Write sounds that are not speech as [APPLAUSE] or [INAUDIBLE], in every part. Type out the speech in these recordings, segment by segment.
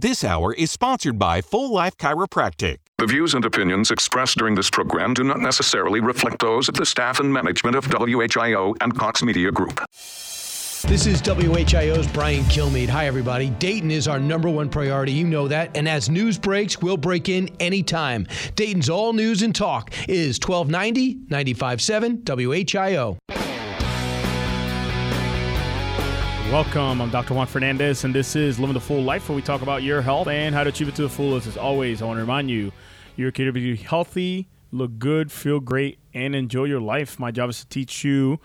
This hour is sponsored by Full Life Chiropractic. The views and opinions expressed during this program do not necessarily reflect those of the staff and management of WHIO and Cox Media Group. This is WHIO's Brian Kilmeade. Hi, everybody. Dayton is our number one priority. You know that. And as news breaks, we'll break in anytime. Dayton's all news and talk is 1290 957 WHIO. Welcome. I'm Dr. Juan Fernandez, and this is Living the Full Life, where we talk about your health and how to achieve it to the fullest. As always, I want to remind you you're here to be healthy, look good, feel great, and enjoy your life. My job is to teach you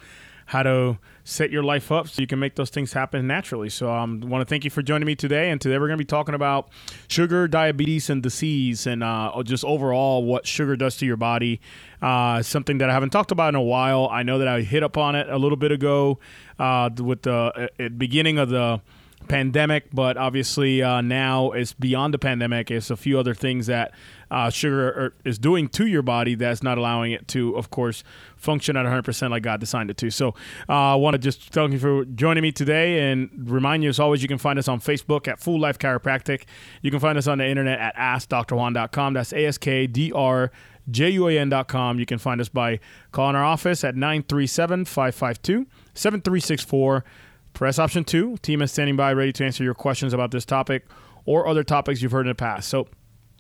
how to set your life up so you can make those things happen naturally. So I um, want to thank you for joining me today. And today we're going to be talking about sugar, diabetes, and disease, and uh, just overall what sugar does to your body. Uh, something that I haven't talked about in a while. I know that I hit upon it a little bit ago uh, with the uh, beginning of the pandemic, but obviously uh, now it's beyond the pandemic. It's a few other things that uh, sugar is doing to your body that's not allowing it to, of course, function at 100% like God designed it to. So uh, I want to just thank you for joining me today and remind you, as always, you can find us on Facebook at Full Life Chiropractic. You can find us on the internet at AskDrJuan.com. That's A-S-K-D-R J-U-A-N.com. You can find us by calling our office at 937-552-7364 Press option two. Team is standing by, ready to answer your questions about this topic or other topics you've heard in the past. So,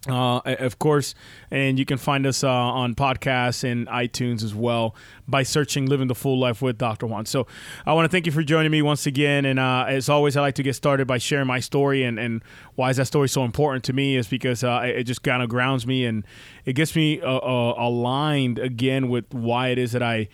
uh, of course, and you can find us uh, on podcasts and iTunes as well by searching "Living the Full Life with Dr. Juan." So, I want to thank you for joining me once again. And uh, as always, I like to get started by sharing my story and, and why is that story so important to me is because uh, it just kind of grounds me and it gets me uh, uh, aligned again with why it is that I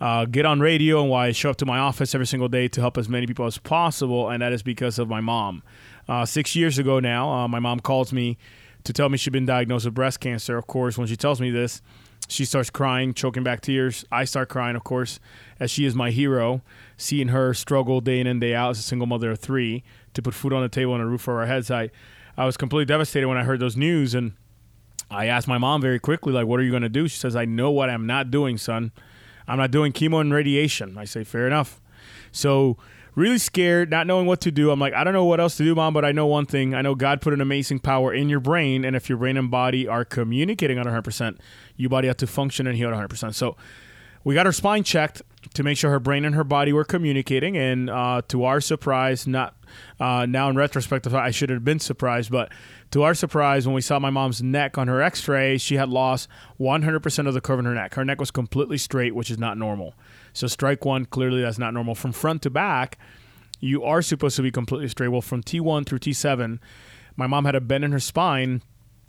uh, get on radio and why I show up to my office every single day to help as many people as possible, and that is because of my mom. Uh, six years ago now, uh, my mom calls me to tell me she'd been diagnosed with breast cancer. Of course, when she tells me this, she starts crying, choking back tears. I start crying, of course, as she is my hero. Seeing her struggle day in and day out as a single mother of three to put food on the table and a roof over our heads, I, I was completely devastated when I heard those news. And I asked my mom very quickly, like, what are you going to do? She says, I know what I'm not doing, son. I'm not doing chemo and radiation. I say, fair enough. So, really scared, not knowing what to do. I'm like, I don't know what else to do, mom, but I know one thing. I know God put an amazing power in your brain. And if your brain and body are communicating at 100%, your body has to function and heal at 100%. So, we got her spine checked to make sure her brain and her body were communicating. And uh, to our surprise, not uh, now in retrospect, I should have been surprised, but to our surprise, when we saw my mom's neck on her x ray, she had lost 100% of the curve in her neck. Her neck was completely straight, which is not normal. So, strike one, clearly that's not normal. From front to back, you are supposed to be completely straight. Well, from T1 through T7, my mom had a bend in her spine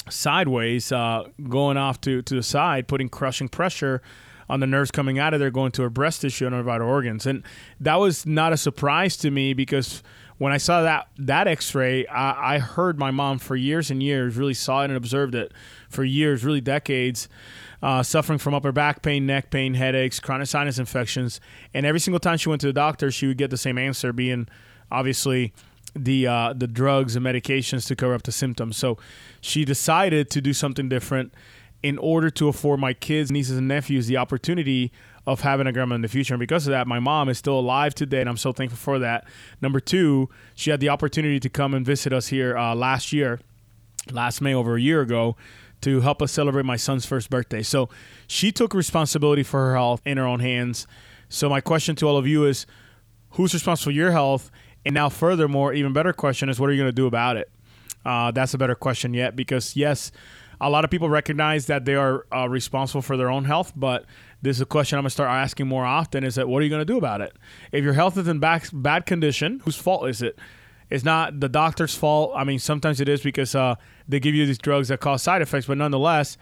sideways, uh, going off to, to the side, putting crushing pressure on the nerves coming out of there, going to her breast tissue and her vital organs. And that was not a surprise to me because when I saw that that X-ray, I, I, heard my mom for years and years, really saw it and observed it for years, really decades, uh, suffering from upper back pain, neck pain, headaches, chronic sinus infections, and every single time she went to the doctor, she would get the same answer, being obviously the uh, the drugs and medications to cover up the symptoms. So she decided to do something different in order to afford my kids, nieces, and nephews the opportunity of having a grandma in the future. And because of that, my mom is still alive today, and I'm so thankful for that. Number two, she had the opportunity to come and visit us here uh, last year, last May, over a year ago, to help us celebrate my son's first birthday. So she took responsibility for her health in her own hands. So my question to all of you is, who's responsible for your health? And now, furthermore, even better question is, what are you going to do about it? Uh, that's a better question yet, because yes, a lot of people recognize that they are uh, responsible for their own health, but this is a question I'm going to start asking more often is that what are you going to do about it? If your health is in back, bad condition, whose fault is it? It's not the doctor's fault. I mean, sometimes it is because uh, they give you these drugs that cause side effects, but nonetheless,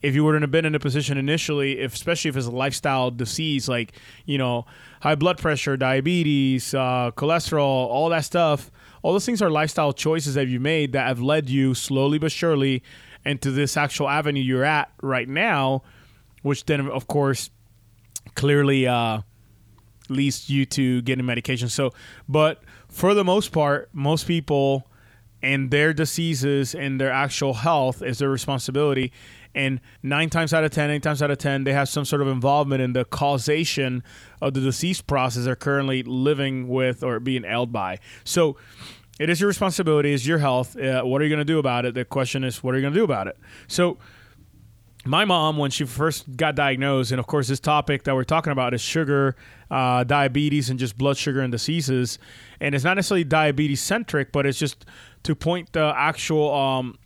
if you were to have been in a position initially, if especially if it's a lifestyle disease like you know high blood pressure, diabetes, uh, cholesterol, all that stuff, all those things are lifestyle choices that you made that have led you slowly but surely into this actual avenue you're at right now which then of course clearly uh, leads you to getting medication. So, but for the most part, most people and their diseases and their actual health is their responsibility. And nine times out of ten, eight times out of ten, they have some sort of involvement in the causation of the disease process they're currently living with or being ailed by. So, it is your responsibility. It's your health. Uh, what are you going to do about it? The question is, what are you going to do about it? So, my mom, when she first got diagnosed, and of course, this topic that we're talking about is sugar, uh, diabetes, and just blood sugar and diseases. And it's not necessarily diabetes centric, but it's just to point the actual um,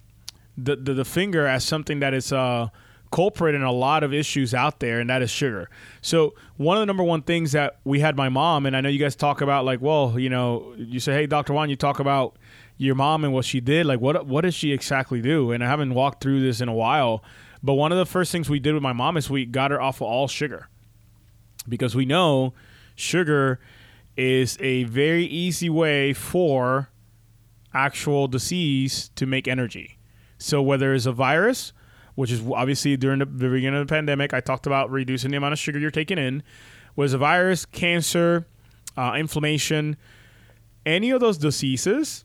the, the, the finger as something that is uh, culprit in a lot of issues out there, and that is sugar. So one of the number one things that we had my mom, and I know you guys talk about like, well, you know, you say, hey, Doctor Juan, you talk about your mom and what she did. Like, what what does she exactly do? And I haven't walked through this in a while, but one of the first things we did with my mom is we got her off of all sugar because we know sugar is a very easy way for actual disease to make energy. So whether it's a virus, which is obviously during the, the beginning of the pandemic, I talked about reducing the amount of sugar you're taking in, was a virus, cancer, uh, inflammation, any of those diseases,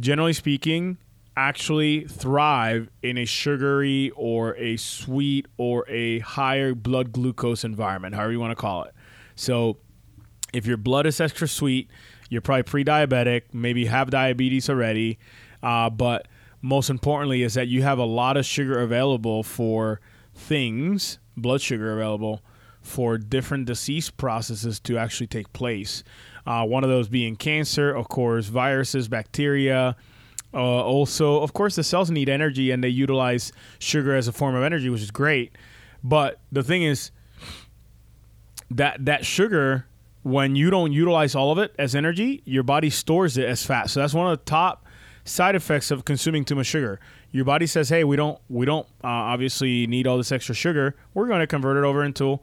generally speaking, actually thrive in a sugary or a sweet or a higher blood glucose environment, however you want to call it. So if your blood is extra sweet, you're probably pre-diabetic, maybe have diabetes already, uh, but most importantly is that you have a lot of sugar available for things, blood sugar available for different disease processes to actually take place. Uh, one of those being cancer, of course, viruses, bacteria. Uh, also, of course, the cells need energy and they utilize sugar as a form of energy, which is great. But the thing is that that sugar, when you don't utilize all of it as energy, your body stores it as fat. So that's one of the top side effects of consuming too much sugar. Your body says, "Hey, we don't we don't uh, obviously need all this extra sugar. We're going to convert it over into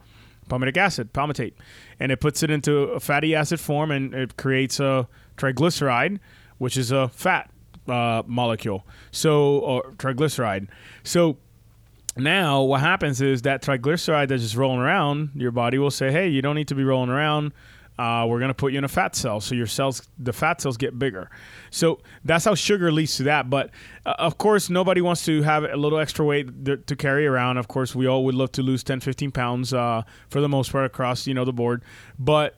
palmitic acid, palmitate, and it puts it into a fatty acid form, and it creates a triglyceride, which is a fat uh, molecule. So, or triglyceride. So." Now, what happens is that triglyceride that's just rolling around, your body will say, "Hey, you don't need to be rolling around uh, we're going to put you in a fat cell so your cells the fat cells get bigger so that's how sugar leads to that but uh, of course nobody wants to have a little extra weight th- to carry around of course we all would love to lose 10 15 pounds uh, for the most part across you know the board but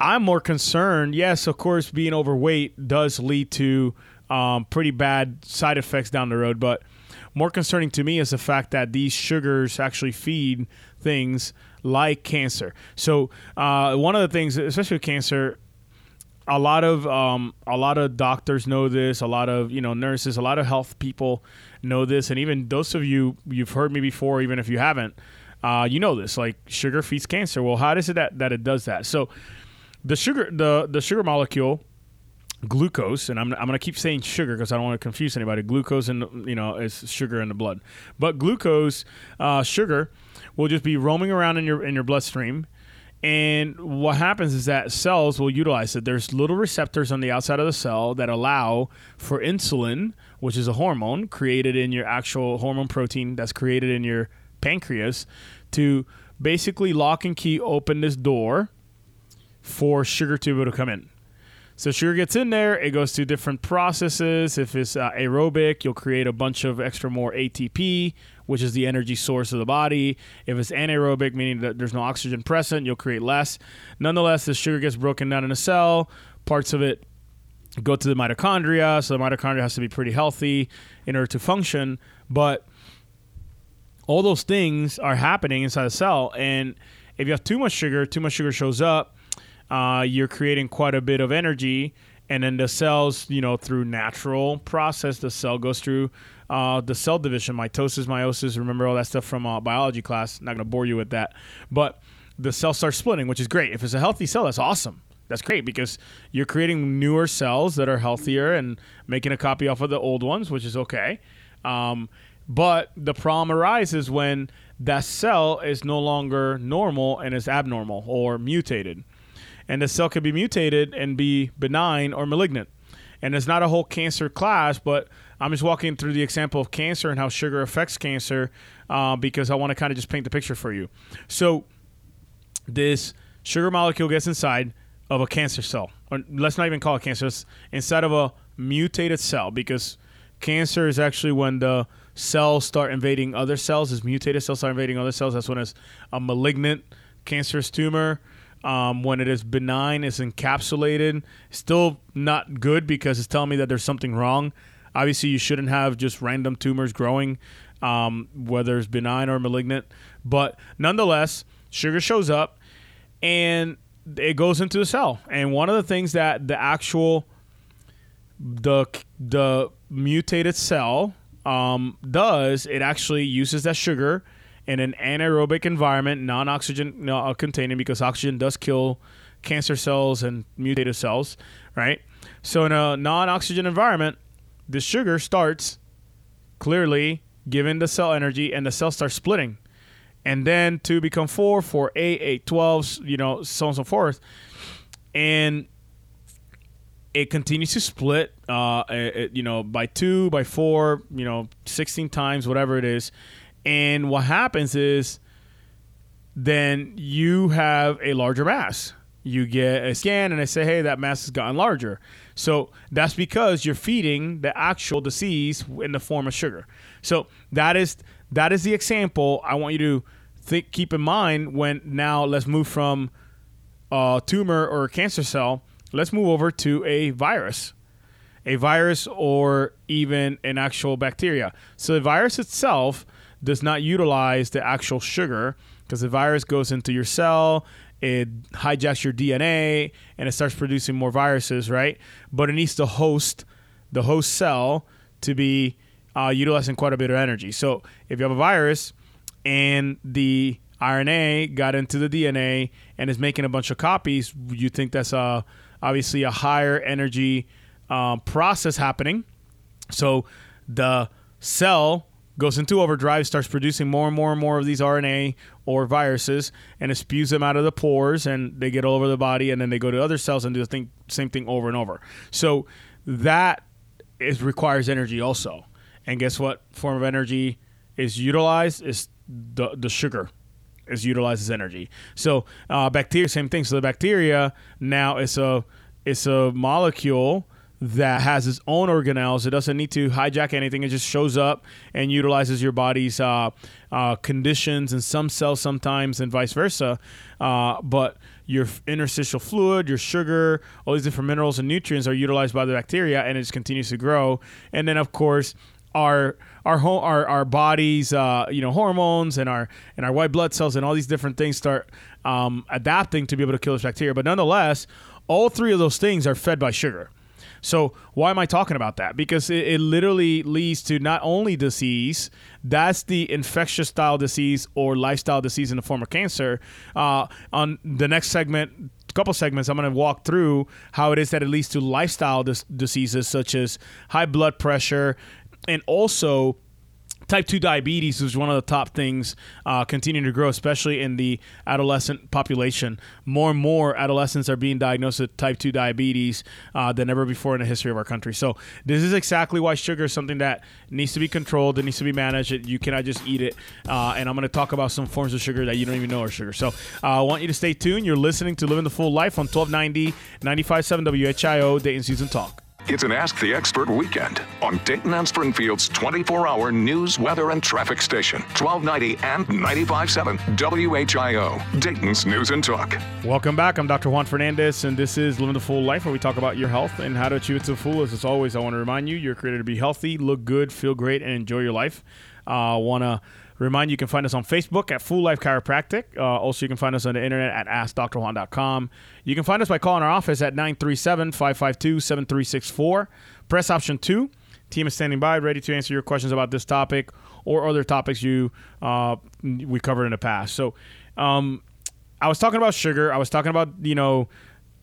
i'm more concerned yes of course being overweight does lead to um, pretty bad side effects down the road but more concerning to me is the fact that these sugars actually feed things like cancer. So uh, one of the things, especially with cancer, a lot of um, a lot of doctors know this. A lot of you know nurses, a lot of health people know this, and even those of you you've heard me before, even if you haven't, uh, you know this. Like sugar feeds cancer. Well, how is it that that it does that? So the sugar the the sugar molecule glucose and I'm, I'm going to keep saying sugar because I don't want to confuse anybody glucose and you know is sugar in the blood but glucose uh, sugar will just be roaming around in your in your bloodstream. And what happens is that cells will utilize it. There's little receptors on the outside of the cell that allow for insulin, which is a hormone created in your actual hormone protein that's created in your pancreas, to basically lock and key open this door for sugar to be able to come in. So sugar gets in there, it goes through different processes. If it's uh, aerobic, you'll create a bunch of extra more ATP, which is the energy source of the body. If it's anaerobic, meaning that there's no oxygen present, you'll create less. Nonetheless, the sugar gets broken down in a cell. Parts of it go to the mitochondria, so the mitochondria has to be pretty healthy in order to function. But all those things are happening inside the cell, and if you have too much sugar, too much sugar shows up uh, you're creating quite a bit of energy and then the cells you know through natural process the cell goes through uh, the cell division mitosis meiosis remember all that stuff from uh, biology class not going to bore you with that but the cell starts splitting which is great. If it's a healthy cell that's awesome. That's great because you're creating newer cells that are healthier and making a copy off of the old ones which is okay. Um, but the problem arises when that cell is no longer normal and is abnormal or mutated and the cell could be mutated and be benign or malignant. And it's not a whole cancer class, but I'm just walking through the example of cancer and how sugar affects cancer uh, because I want to kind of just paint the picture for you. So, this sugar molecule gets inside of a cancer cell, or let's not even call it cancer, it's inside of a mutated cell because cancer is actually when the cells start invading other cells, as mutated cells start invading other cells. That's when it's a malignant cancerous tumor Um, when it is benign, it's encapsulated. Still not good because it's telling me that there's something wrong. Obviously, you shouldn't have just random tumors growing, um, whether it's benign or malignant. But nonetheless, sugar shows up and it goes into the cell. And one of the things that the actual the the mutated cell um, does, it actually uses that sugar in an anaerobic environment, non-oxygen uh, containing, because oxygen does kill cancer cells and mutated cells, right? So in a non-oxygen environment, the sugar starts clearly giving the cell energy, and the cell starts splitting, and then two become four, four, eight, eight, twelve, you know, so on and so forth, and it continues to split, uh, it, you know, by two, by four, you know, 16 times, whatever it is. And what happens is then you have a larger mass. You get a scan and they say, hey, that mass has gotten larger. So that's because you're feeding the actual disease in the form of sugar. So that is that is the example I want you to think, keep in mind when now let's move from a tumor or a cancer cell let's move over to a virus, a virus or even an actual bacteria. So the virus itself does not utilize the actual sugar because the virus goes into your cell, it hijacks your DNA, and it starts producing more viruses, right? But it needs to host the host cell to be uh, utilizing quite a bit of energy. So if you have a virus and the RNA got into the DNA and is making a bunch of copies, you think that's a obviously a higher energy um, process happening. So the cell goes into overdrive, starts producing more and more and more of these RNA or viruses, and it spews them out of the pores, and they get all over the body, and then they go to other cells and do the thing, same thing over and over. So that is requires energy also. And guess what form of energy is utilized? Is the the sugar is utilized as energy. So uh, bacteria, same thing. So the bacteria now is a it's a molecule that has its own organelles. It doesn't need to hijack anything. It just shows up and utilizes your body's uh, uh, conditions and some cells sometimes and vice versa. Uh, but your interstitial fluid, your sugar, all these different minerals and nutrients are utilized by the bacteria and it just continues to grow. And then, of course, our our our our bodies, uh, you know, hormones and our and our white blood cells and all these different things start um, adapting to be able to kill this bacteria. But nonetheless, all three of those things are fed by sugar. So why am I talking about that? Because it, it, literally leads to not only disease, that's the infectious style disease or lifestyle disease in the form of cancer. Uh, on the next segment, couple segments, I'm going to walk through how it is that it leads to lifestyle dis- diseases such as high blood pressure, and also type 2 diabetes is one of the top things uh, continuing to grow, especially in the adolescent population. More and more adolescents are being diagnosed with type 2 diabetes uh, than ever before in the history of our country. So, this is exactly why sugar is something that needs to be controlled, it needs to be managed. You cannot just eat it. Uh, and I'm going to talk about some forms of sugar that you don't even know are sugar. So, uh, I want you to stay tuned. You're listening to Living the Full Life on 1290 95.7 WHIO, Dayton's News and Talk. It's an Ask the Expert weekend on Dayton and Springfield's 24 hour news, weather, and traffic station, 1290 and 95.7 WHIO, Dayton's News and Talk. Welcome back. I'm Dr. Juan Fernandez, and this is Living the Full Life, where we talk about your health and how to achieve it to the fullest. As always, I want to remind you you're created to be healthy, look good, feel great, and enjoy your life. I uh, want to Remind you, you can find us on Facebook at Full Life Chiropractic. Uh, also, you can find us on the internet at AskDrJuan.com. You can find us by calling our office at 937 552 7364. Press option two. Team is standing by, ready to answer your questions about this topic or other topics you uh, we covered in the past. So, um, I was talking about sugar. I was talking about you know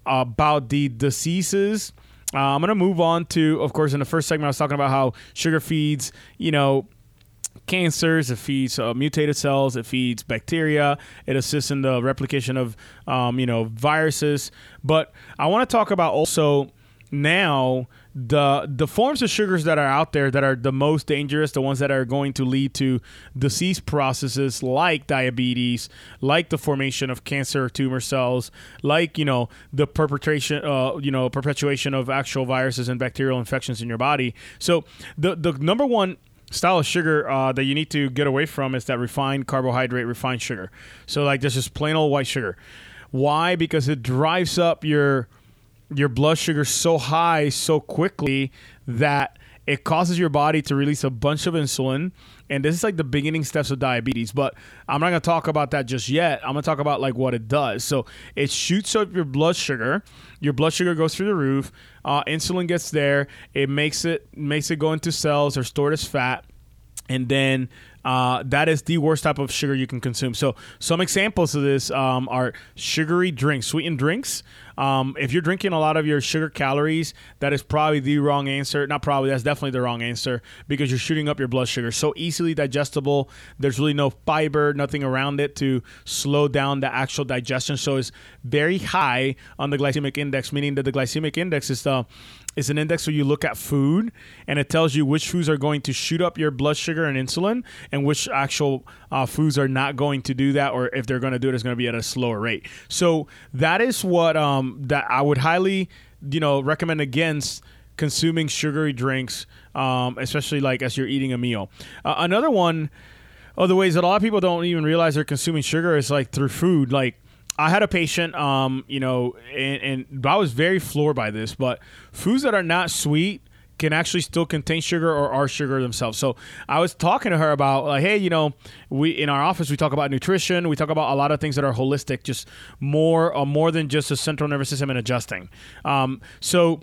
about the diseases. Uh, I'm gonna move on to, of course, in the first segment, I was talking about how sugar feeds, you know, cancers, it feeds uh, mutated cells, it feeds bacteria, it assists in the replication of um, you know viruses. But I want to talk about also now the the forms of sugars that are out there that are the most dangerous, the ones that are going to lead to disease processes like diabetes, like the formation of cancer tumor cells, like you know the perpetration, uh, you know perpetuation of actual viruses and bacterial infections in your body. So the the number one style of sugar uh, that you need to get away from is that refined carbohydrate, refined sugar. So like this is plain old white sugar. Why? Because it drives up your your blood sugar so high so quickly that it causes your body to release a bunch of insulin and this is like the beginning steps of diabetes but i'm not going to talk about that just yet. I'm going to talk about like what it does. So it shoots up your blood sugar. Your blood sugar goes through the roof. Uh, insulin gets there. It makes it makes it go into cells. Or stored as fat. And then uh, that is the worst type of sugar you can consume. So some examples of this um, are sugary drinks, sweetened drinks. Um, if you're drinking a lot of your sugar calories, that is probably the wrong answer. Not probably, that's definitely the wrong answer because you're shooting up your blood sugar. So easily digestible. There's really no fiber, nothing around it to slow down the actual digestion. So it's very high on the glycemic index, meaning that the glycemic index is the is an index where you look at food and it tells you which foods are going to shoot up your blood sugar and insulin and which actual uh, foods are not going to do that or if they're going to do it, it's going to be at a slower rate. So that is what um, that I would highly you know recommend against consuming sugary drinks, um, especially like as you're eating a meal. Uh, another one of the ways that a lot of people don't even realize they're consuming sugar is like through food. Like I had a patient, um, you know, and, and I was very floored by this, but foods that are not sweet can actually still contain sugar or are sugar themselves. So I was talking to her about like, hey, you know, we in our office we talk about nutrition, we talk about a lot of things that are holistic, just more uh, more than just the central nervous system and adjusting. Um, so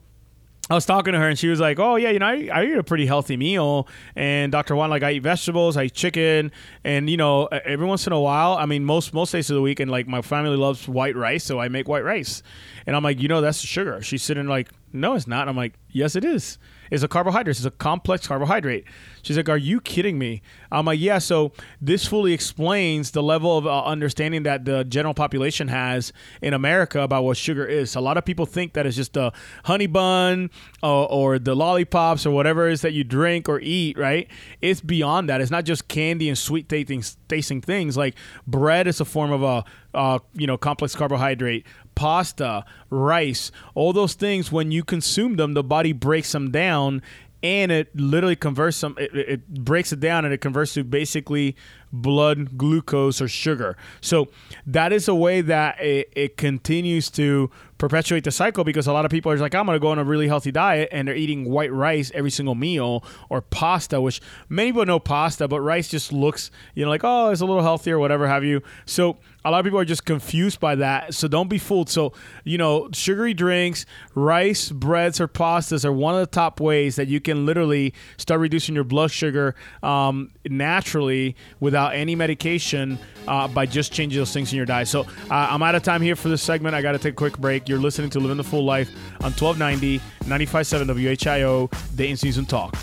I was talking to her and she was like, "Oh yeah, you know, I, I eat a pretty healthy meal." And Dr. Juan, like, I eat vegetables, I eat chicken, and you know, every once in a while, I mean, most most days of the week, and like my family loves white rice, so I make white rice. And I'm like, you know, that's sugar. She's sitting like, no, it's not. I'm like, yes, it It's is a carbohydrate. It's a complex carbohydrate. She's like, Are you kidding me? I'm like, Yeah. So this fully explains the level of uh, understanding that the general population has in America about what sugar is. A lot of people think that it's just a honey bun uh, or the lollipops or whatever it is that you drink or eat, right? It's beyond that. It's not just candy and sweet tasting, tasting things. Like bread is a form of a uh, you know complex carbohydrate pasta, rice, all those things, when you consume them, the body breaks them down and it literally converts them, it, it breaks it down and it converts to basically blood glucose or sugar. So that is a way that it, it continues to perpetuate the cycle because a lot of people are like, I'm going to go on a really healthy diet and they're eating white rice every single meal or pasta, which many people know pasta, but rice just looks, you know, like, oh, it's a little healthier, whatever have you. So a lot of people are just confused by that. So don't be fooled. So, you know, sugary drinks, rice, breads, or pastas are one of the top ways that you can literally start reducing your blood sugar um, naturally without without any medication uh, by just changing those things in your diet. So uh, I'm out of time here for this segment. I got to take a quick break. You're listening to Living the Full Life on 1290, 95.7 WHIO, Dayton's News and Talk.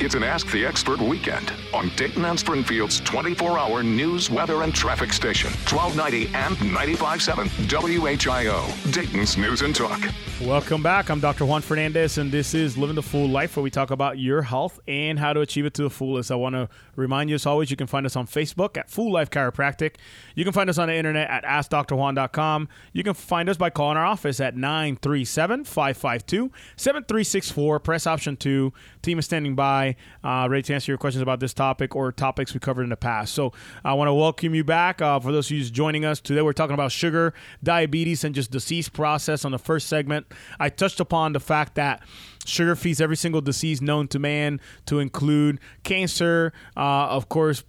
It's an Ask the Expert weekend on Dayton and Springfield's 24 hour news, weather, and traffic station, 1290 and 95.7 WHIO, Dayton's News and Talk. Welcome back. I'm Dr. Juan Fernandez, and this is Living the Full Life, where we talk about your health and how to achieve it to the fullest. I want to remind you, as always, you can find us on Facebook at Full Life Chiropractic. You can find us on the internet at AskDrJuan.com. You can find us by calling our office at 937 552 7364. Press option 2. Team is standing by, uh, ready to answer your questions about this topic or topics we covered in the past. So I want to welcome you back. Uh, for those of you joining us, today we're talking about sugar, diabetes, and just disease process on the first segment. I touched upon the fact that sugar feeds every single disease known to man, to include cancer, uh, of course,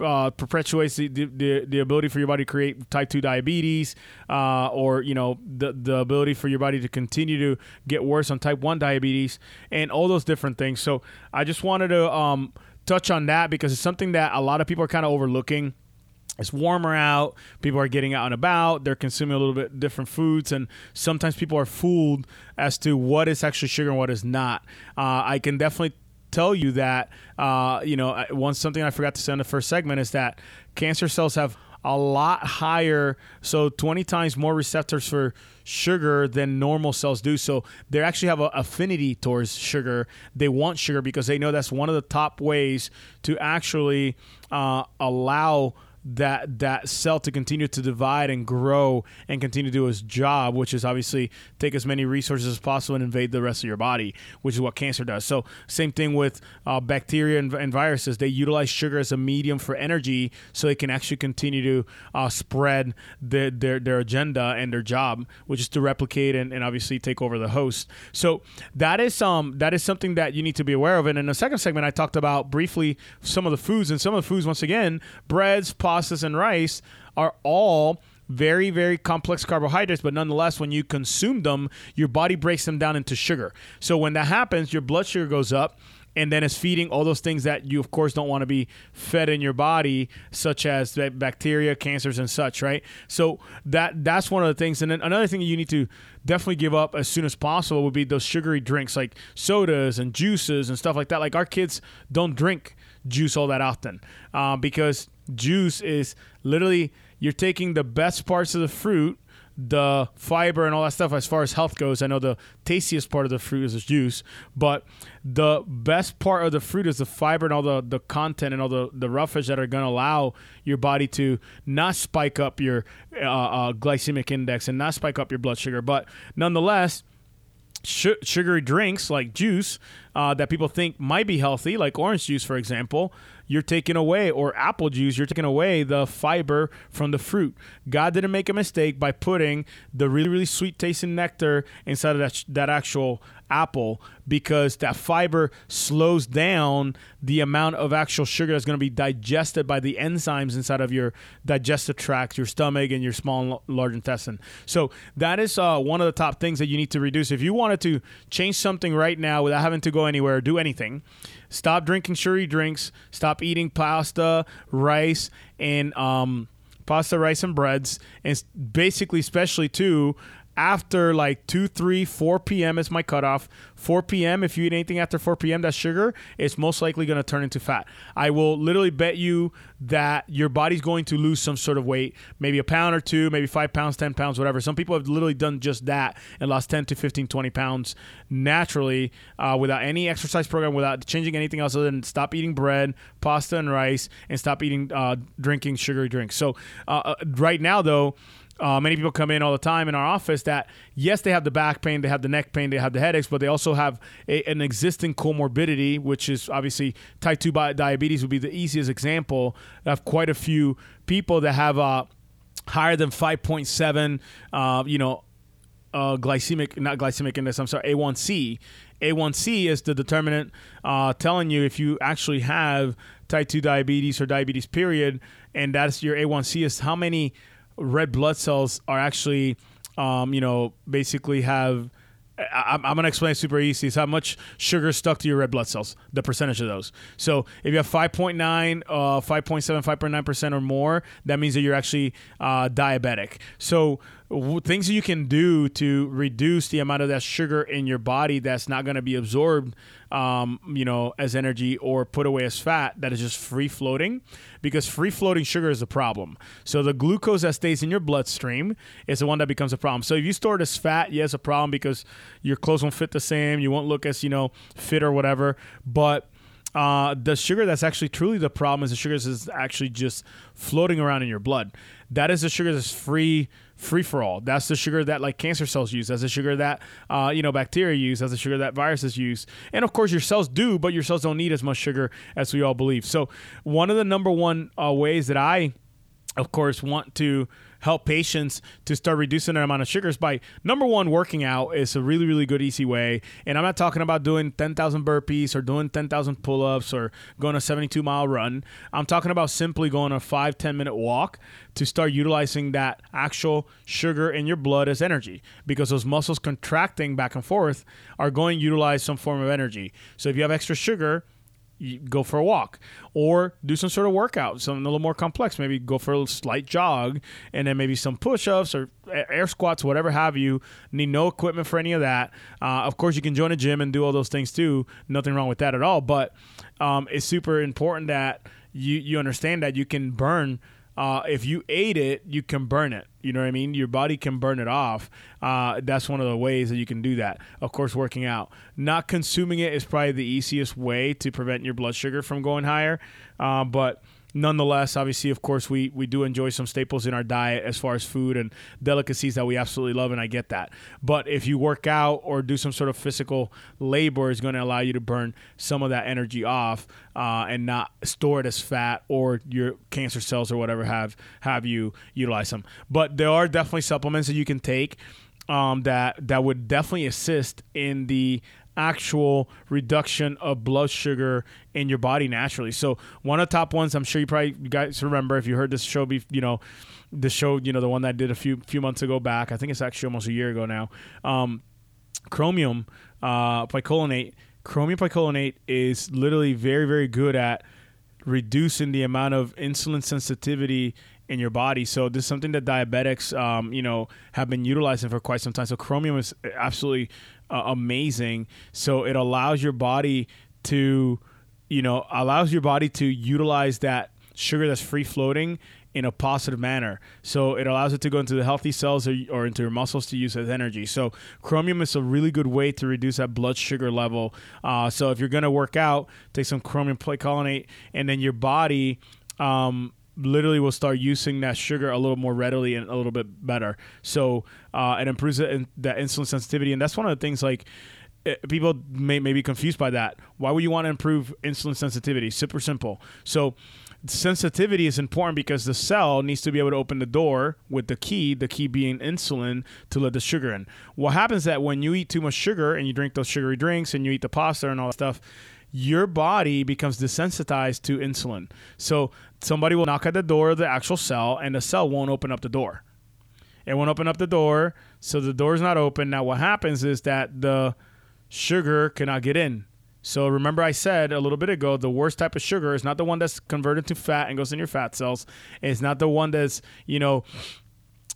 uh, perpetuates the, the, the ability for your body to create type 2 diabetes uh, or you know the, the ability for your body to continue to get worse on type 1 diabetes and all those different things. So i just wanted to um, touch on that because it's something that a lot of people are kind of overlooking it's warmer out. People are getting out and about. They're consuming a little bit different foods, and sometimes people are fooled as to what is actually sugar and what is not. Uh, I can definitely tell you that. Uh, you know, one something I forgot to say in the first segment is that cancer cells have a lot higher, so 20 times more receptors for sugar than normal cells do. So they actually have an affinity towards sugar. They want sugar because they know that's one of the top ways to actually uh, allow that that cell to continue to divide and grow and continue to do its job, which is obviously take as many resources as possible and invade the rest of your body, which is what cancer does. So same thing with uh, bacteria and, and, viruses. They utilize sugar as a medium for energy, so they can actually continue to uh, spread their, their their agenda and their job, which is to replicate and, and obviously take over the host. So that is um that is something that you need to be aware of. And in the second segment, I talked about briefly some of the foods and some of the foods once again, breads, pastas, and rice are all very very complex carbohydrates but nonetheless when you consume them your body breaks them down into sugar. So when that happens your blood sugar goes up and then it's feeding all those things that you of course don't want to be fed in your body such as bacteria cancers and such right? So that that's one of the things. And then another thing you need to definitely give up as soon as possible would be those sugary drinks like sodas and juices and stuff like that. Like our kids don't drink juice all that often uh, because juice is literally you're taking the best parts of the fruit the fiber and all that stuff as far as health goes. I know the tastiest part of the fruit is the juice, but the best part of the fruit is the fiber and all the, the content and all the, the roughage that are going to allow your body to not spike up your uh, uh, glycemic index and not spike up your blood sugar. But nonetheless, sh- sugary drinks like juice uh, that people think might be healthy, like orange juice, for example, you're taking away, or apple juice, you're taking away the fiber from the fruit. God didn't make a mistake by putting the really, really sweet tasting nectar inside of that, that actual apple because that fiber slows down the amount of actual sugar that's going to be digested by the enzymes inside of your digestive tract, your stomach, and your small and large intestine. So that is uh, one of the top things that you need to reduce. If you wanted to change something right now without having to go anywhere, or do anything. Stop drinking sugary drinks. Stop eating pasta, rice, and um, pasta, rice, and breads, and basically, especially too, after like 2, 3, 4 p.m. is my cutoff. 4 p.m., if you eat anything after 4 p.m., that's sugar, it's most likely going to turn into fat. I will literally bet you that your body's going to lose some sort of weight, maybe a pound or two, maybe five pounds, 10 pounds, whatever. Some people have literally done just that and lost 10 to 15, 20 pounds naturally uh, without any exercise program, without changing anything else other than stop eating bread, pasta, and rice, and stop eating, uh, drinking sugary drinks. So, uh, uh right now, though, uh, many people come in all the time in our office that yes, they have the back pain, they have the neck pain, they have the headaches, but they also have a, an existing comorbidity, which is obviously type two diabetes would be the easiest example. I have quite a few people that have uh, higher than five point seven, uh, you know, uh, glycemic, not glycemic index. I'm sorry, A1C. A1C is the determinant uh, telling you if you actually have type 2 diabetes or diabetes, period. And that's your A1C is how many red blood cells are actually, um, you know, basically have. I, going to explain super easy. It's how much sugar stuck to your red blood cells, the percentage of those. So if you have 5.9, uh, 5.7, 5.9% or more, that means that you're actually uh, diabetic. So things you can do to reduce the amount of that sugar in your body that's not going to be absorbed um, you know as energy or put away as fat that is just free floating because free floating sugar is a problem. So the glucose that stays in your bloodstream is the one that becomes a problem. So if you store it as fat yeah a problem because your clothes won't fit the same you won't look as you know fit or whatever. But uh, the sugar that's actually truly the problem is the sugar that's actually just floating around in your blood. That is the sugar that's free free for all. That's the sugar that like cancer cells use. That's the sugar that uh, you know bacteria use. That's the sugar that viruses use. And of course, your cells do, but your cells don't need as much sugar as we all believe. So one of the number one uh, ways that I, of course, want to help patients to start reducing their amount of sugars by number one, working out is a really, really good, easy way. And I'm not talking about doing 10,000 burpees or doing 10,000 pull ups or going a 72 mile run. I'm talking about simply going a five, 10 minute walk to start utilizing that actual sugar in your blood as energy because those muscles contracting back and forth are going to utilize some form of energy. So if you have extra sugar, go for a walk or do some sort of workout, something a little more complex. Maybe go for a slight jog and then maybe some push ups or air squats, whatever have you. Need no equipment for any of that. Uh, of course, you can join a gym and do all those things too. Nothing wrong with that at all. But um, it's super important that you, you understand that you can burn uh, if you ate it, you can burn it. You know what I mean? Your body can burn it off. Uh, that's one of the ways that you can do that. Of course, working out. Not consuming it is probably the easiest way to prevent your blood sugar from going higher. Uh, but nonetheless, obviously, of course, we we do enjoy some staples in our diet as far as food and delicacies that we absolutely love, and I get that. But if you work out or do some sort of physical labor, is going to allow you to burn some of that energy off uh, and not store it as fat or your cancer cells or whatever have have you utilize them. But there are definitely supplements that you can take. Um, that that would definitely assist in the actual reduction of blood sugar in your body naturally. So one of the top ones, I'm sure you probably you guys remember if you heard this show, be you know, the show, you know, the one that I did a few few months ago back. I think it's actually almost a year ago now. Um, chromium uh, picolinate. Chromium picolinate is literally very very good at reducing the amount of insulin sensitivity in your body. So this is something that diabetics, um, you know, have been utilizing for quite some time. So chromium is absolutely uh, amazing. So it allows your body to, you know, allows your body to utilize that sugar that's free floating in a positive manner. So it allows it to go into the healthy cells or, or, into your muscles to use as energy. So chromium is a really good way to reduce that blood sugar level. Uh, so if you're going to work out, take some chromium picolinate, and then your body. Um, literally will start using that sugar a little more readily and a little bit better. So uh, it improves that insulin sensitivity, and that's one of the things like eh, people may, may be confused by that. Why would you want to improve insulin sensitivity? Super simple. So sensitivity is important because the cell needs to be able to open the door with the key, the key being insulin, to let the sugar in. What happens is that when you eat too much sugar and you drink those sugary drinks and you eat the pasta and all that stuff, your body becomes desensitized to insulin. So somebody will knock at the door of the actual cell and the cell won't open up the door. It won't open up the door, so the door is not open. Now what happens is that the sugar cannot get in. So remember I said a little bit ago the worst type of sugar is not the one that's converted to fat and goes in your fat cells. It's not the one that's, you know,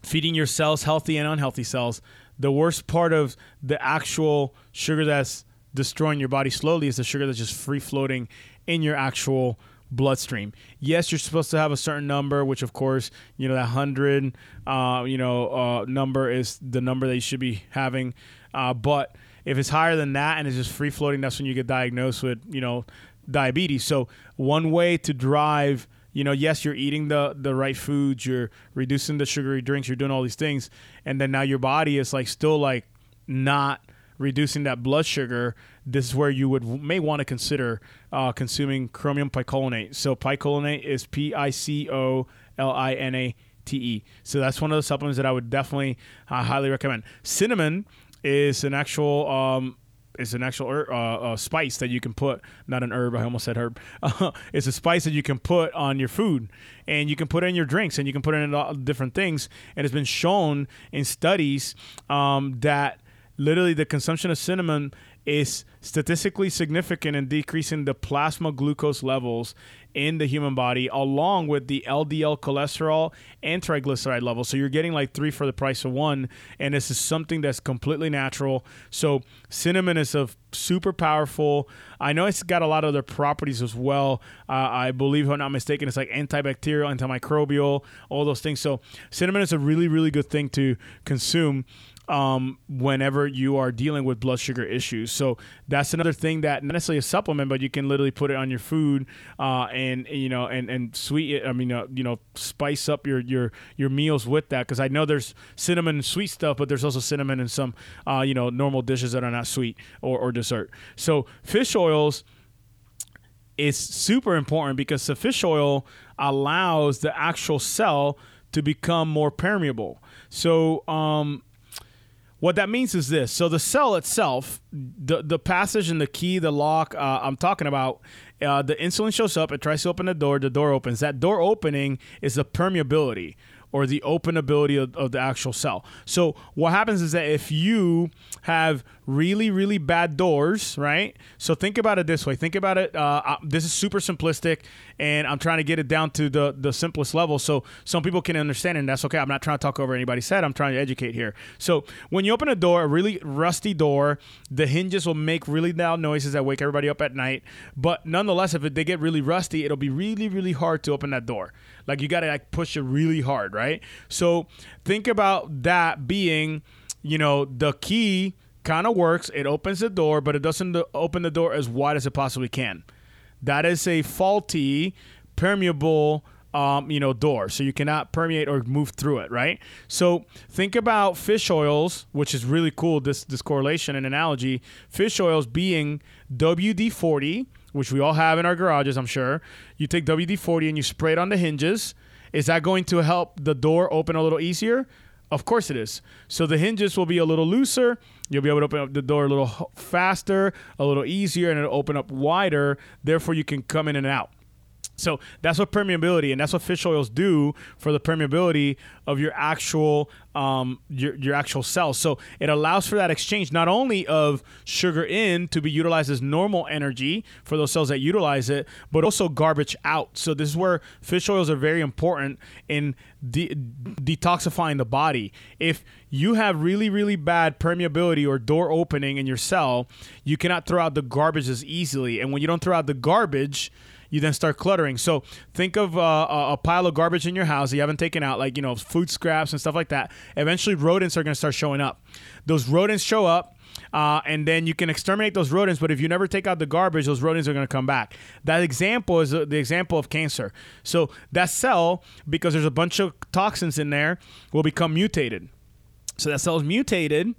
feeding your cells healthy and unhealthy cells. The worst part of the actual sugar that's destroying your body slowly is the sugar that's just free floating in your actual bloodstream. Yes, you're supposed to have a certain number, which of course, you know, that hundred, uh, you know, uh, number is the number that you should be having. Uh, but if it's higher than that and it's just free floating, that's when you get diagnosed with, you know, diabetes. So one way to drive, you know, yes, you're eating the the right foods, you're reducing the sugary drinks, you're doing all these things, and then now your body is like still like not reducing that blood sugar, this is where you would may want to consider uh, consuming chromium picolinate. So picolinate is P I C O L I N A T E. So that's one of the supplements that I would definitely uh, highly recommend. Cinnamon is an actual um, is an actual uh, uh, spice that you can put, not an herb. I almost said herb. [LAUGHS] it's a spice that you can put on your food, and you can put it in your drinks, and you can put it in different things. And it's been shown in studies um, that literally the consumption of cinnamon is statistically significant in decreasing the plasma glucose levels in the human body along with the LDL cholesterol and triglyceride levels. So you're getting like three for the price of one. And this is something that's completely natural. So cinnamon is a super powerful. I know it's got a lot of other properties as well. Uh, I believe, if I'm not mistaken, it's like antibacterial, antimicrobial, all those things. So cinnamon is a really, really good thing to consume um, whenever you are dealing with blood sugar issues. So that's another thing that not necessarily a supplement, but you can literally put it on your food uh, and you know and and sweet. I mean, uh, you know, spice up your your your meals with that because I know there's cinnamon and sweet stuff, but there's also cinnamon in some uh, you know normal dishes that are not sweet or, or dessert. So fish oils is super important because the fish oil allows the actual cell to become more permeable. So um, what that means is this: so the cell itself, the the passage and the key, the lock uh, I'm talking about, uh, the insulin shows up. It tries to open the door. The door opens. That door opening is the permeability or the openability of, of the actual cell. So what happens is that if you have really really bad doors, right? So think about it this way. Think about it. Uh, uh, this is super simplistic, and I'm trying to get it down to the the simplest level so some people can understand, and that's okay. I'm not trying to talk over anybody's head. I'm trying to educate here. So when you open a door, a really rusty door, the hinges will make really loud noises that wake everybody up at night. But nonetheless, if they get really rusty, it'll be really really hard to open that door. Like you got to like push it really hard, right? So think about that being, you know, the key kind of works. It opens the door, but it doesn't uh, open the door as wide as it possibly can. That is a faulty permeable um, you know, door. So you cannot permeate or move through it, right? So think about fish oils, which is really cool, this, this correlation and analogy. Fish oils being WD 40, which we all have in our garages, I'm sure. You take WD 40 and you spray it on the hinges. Is that going to help the door open a little easier? Of course it is. So the hinges will be a little looser. You'll be able to open up the door a little faster, a little easier, and it'll open up wider. Therefore, you can come in and out. So that's what permeability and that's what fish oils do for the permeability of your actual um, your, your actual cells. So it allows for that exchange not only of sugar in to be utilized as normal energy for those cells that utilize it, but also garbage out. So this is where fish oils are very important in de- detoxifying the body. If you have really really bad permeability or door opening in your cell, you cannot throw out the garbage as easily. And when you don't throw out the garbage, you then start cluttering. So think of uh, a pile of garbage in your house that you haven't taken out, like you know food scraps and stuff like that. Eventually, rodents are going to start showing up. Those rodents show up. Uh, and then you can exterminate those rodents. But if you never take out the garbage, those rodents are going to come back. That example is uh, the example of cancer. So that cell, because there's a bunch of toxins in there, will become mutated. So that cell is mutated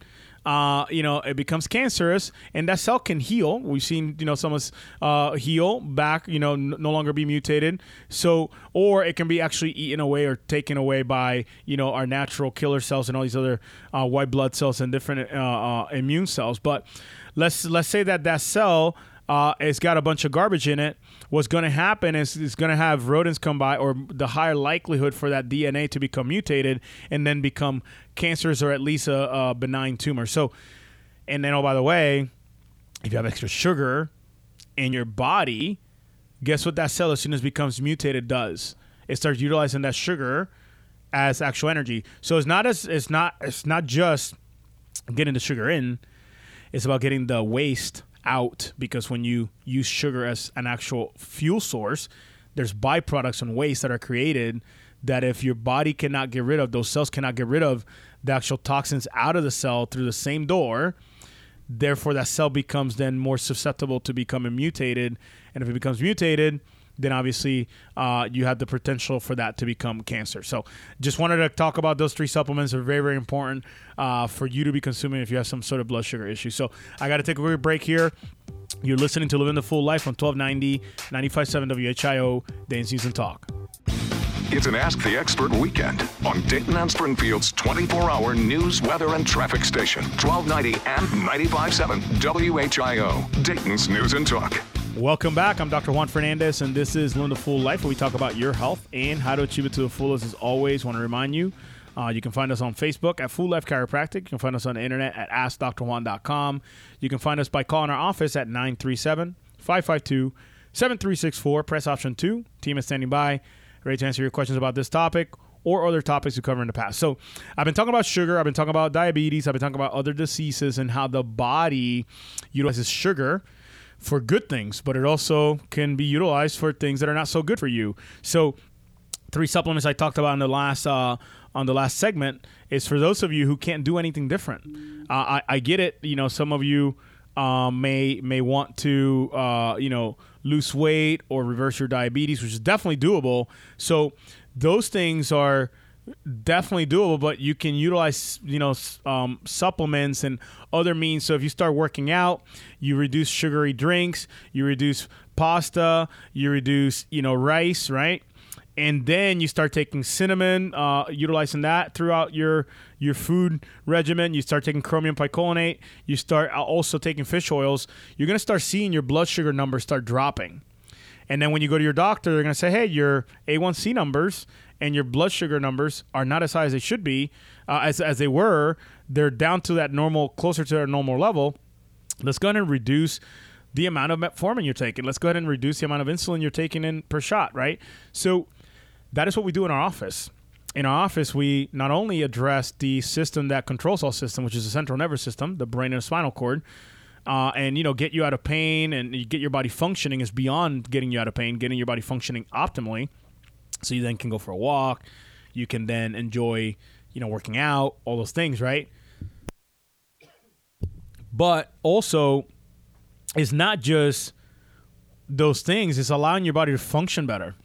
uh, you know, it becomes cancerous, and that cell can heal. We've seen, you know, some of uh, heal back, you know, n- no longer be mutated. So, or it can be actually eaten away or taken away by, you know, our natural killer cells and all these other uh, white blood cells and different uh, uh, immune cells. But let's let's say that that cell uh, it's got a bunch of garbage in it. What's going to happen is it's going to have rodents come by, or the higher likelihood for that DNA to become mutated and then become cancerous or at least a, a benign tumor. So, and then oh by the way, if you have extra sugar in your body, guess what that cell as soon as it becomes mutated does? It starts utilizing that sugar as actual energy. So it's not as it's not it's not just getting the sugar in. It's about getting the waste out because when you use sugar as an actual fuel source, there's byproducts and waste that are created that if your body cannot get rid of, those cells cannot get rid of the actual toxins out of the cell through the same door. Therefore, that cell becomes then more susceptible to becoming mutated. And if it becomes mutated, then obviously uh, you have the potential for that to become cancer. So just wanted to talk about those three supplements. They're very, very important uh, for you to be consuming if you have some sort of blood sugar issue. So I got to take a quick break here. You're listening to Living the Full Life on 1290, 95.7 WHIO, Dayton's News and Talk. It's an Ask the Expert weekend on Dayton and Springfield's 24 hour news, weather, and traffic station, 1290 and 95.7 WHIO, Dayton's News and Talk. Welcome back. I'm Dr. Juan Fernandez, and this is the Full Life, where we talk about your health and how to achieve it to the fullest. As always, want to remind you, uh, you can find us on Facebook at Full Life Chiropractic. You can find us on the internet at AskDrJuan.com. You can find us by calling our office at 937 552 7364. Press option 2. Team is standing by, ready to answer your questions about this topic or other topics we covered in the past. So, I've been talking about sugar, I've been talking about diabetes, I've been talking about other diseases and how the body utilizes sugar for good things, but it also can be utilized for things that are not so good for you. So, three supplements I talked about in the last uh, on the last segment is for those of you who can't do anything different. Uh, I, I get it. You know, some of you um, may may want to uh, you know lose weight or reverse your diabetes, which is definitely doable. So those things are definitely doable but you can utilize you know um, supplements and other means. So if you start working out you reduce sugary drinks you reduce pasta you reduce you know rice right? And then you start taking cinnamon uh, utilizing that throughout your your food regimen. You start taking chromium picolinate. You start also taking fish oils. You're going to start seeing your blood sugar numbers start dropping. And then when you go to your doctor they're going to say hey your a1c numbers and your blood sugar numbers are not as high as they should be, uh, as, as they were, they're down to that normal, closer to their normal level. Let's go ahead and reduce the amount of metformin you're taking. Let's go ahead and reduce the amount of insulin you're taking in per shot, right? So that is what we do in our office. In our office, we not only address the system that controls all system, which is the central nervous system, the brain and spinal cord, uh, and you know get you out of pain and get your body functioning is beyond getting you out of pain, getting your body functioning optimally. So you then can go for a walk. You can then enjoy, you know, working out, all those things, right? But also, it's not just those things, it's allowing your body to function better.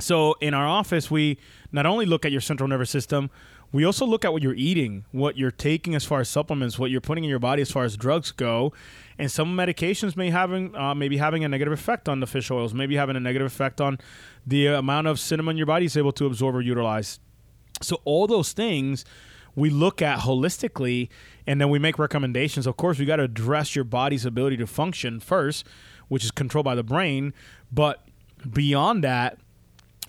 So in our office, we not only look at your central nervous system, we also look at what you're eating, what you're taking as far as supplements, what you're putting in your body as far as drugs go, and some medications may having uh, maybe having a negative effect on the fish oils, maybe having a negative effect on the amount of cinnamon your body is able to absorb or utilize. So all those things we look at holistically, and then we make recommendations. Of course, we got to address your body's ability to function first, which is controlled by the brain, but beyond that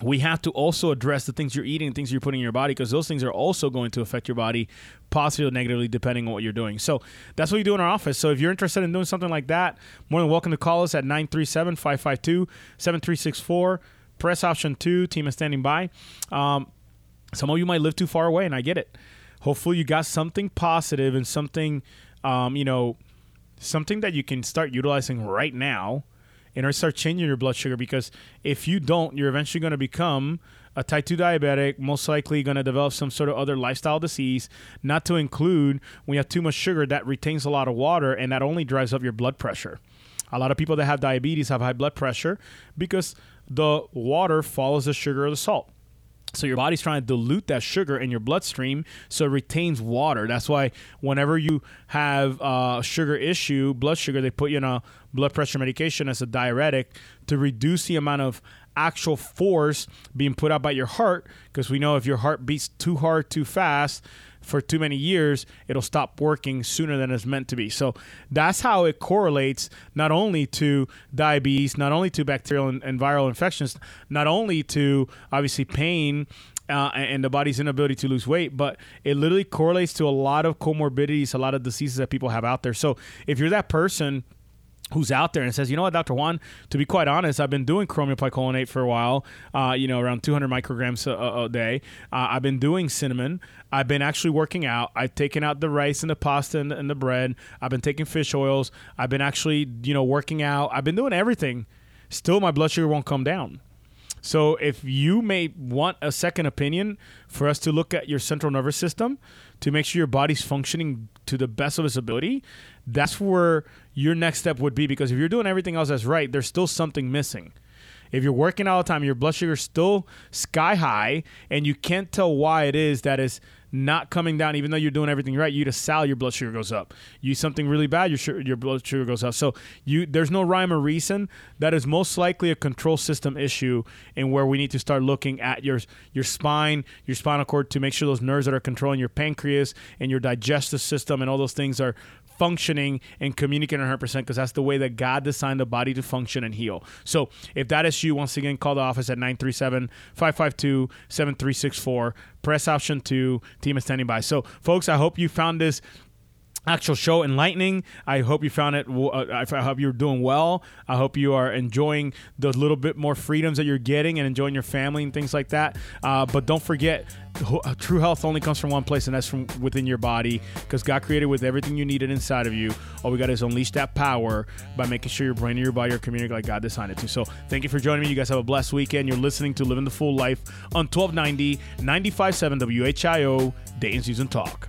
we have to also address the things you're eating, things you're putting in your body, because those things are also going to affect your body positively or negatively depending on what you're doing. So that's what we do in our office. So if you're interested in doing something like that, more than welcome to call us at 937 552 7364. Press option two, team is standing by. Um, some of you might live too far away, and I get it. Hopefully, you got something positive and something, um, you know, something that you can start utilizing right now and or start changing your blood sugar because if you don't, you're eventually going to become a type 2 diabetic, most likely going to develop some sort of other lifestyle disease, not to include when you have too much sugar that retains a lot of water and that only drives up your blood pressure. A lot of people that have diabetes have high blood pressure because the water follows the sugar or the salt. So your body's trying to dilute that sugar in your bloodstream so it retains water. That's why whenever you have uh, a sugar issue, blood sugar, they put you in a blood pressure medication as a diuretic to reduce the amount of actual force being put out by your heart because we know if your heart beats too hard too fast for too many years, it'll stop working sooner than it's meant to be. So that's how it correlates not only to diabetes, not only to bacterial and, and viral infections, not only to obviously pain uh, and the body's inability to lose weight, but it literally correlates to a lot of comorbidities, a lot of diseases that people have out there. So if you're that person who's out there and says, you know what, Dr. Juan, to be quite honest, I've been doing chromium picolinate for a while, uh, you know, around 200 micrograms a, a day. Uh, I've been doing cinnamon. I've been actually working out. I've taken out the rice and the pasta and, and the bread. I've been taking fish oils. I've been actually, you know, working out. I've been doing everything. Still, my blood sugar won't come down. So if you may want a second opinion for us to look at your central nervous system to make sure your body's functioning to the best of its ability, that's where your next step would be because if you're doing everything else that's right, there's still something missing. If you're working all the time, your blood sugar is still sky high, and you can't tell why it is that is not coming down, even though you're doing everything right. You eat a salad, your blood sugar goes up. You eat something really bad, your your blood sugar goes up. So you there's no rhyme or reason. That is most likely a control system issue, and where we need to start looking at your your spine, your spinal cord to make sure those nerves that are controlling your pancreas and your digestive system and all those things are functioning and communicating 100% because that's the way that God designed the body to function and heal. So if that is you, once again, call the office at 937 552 7364. Press option two. Team is standing by. So, folks, I hope you found this actual show enlightening. I hope you found it. Uh, I hope you're doing well. I hope you are enjoying the little bit more freedoms that you're getting and enjoying your family and things like that. Uh, but don't forget, uh, true health only comes from one place, and that's from within your body. Because God created with everything you needed inside of you. All we got is unleash that power by making sure your brain and your body are communicating like God designed it to. So thank you for joining me. You guys have a blessed weekend. You're listening to Living the Full Life on 1290 95.7 WHIO News and Talk.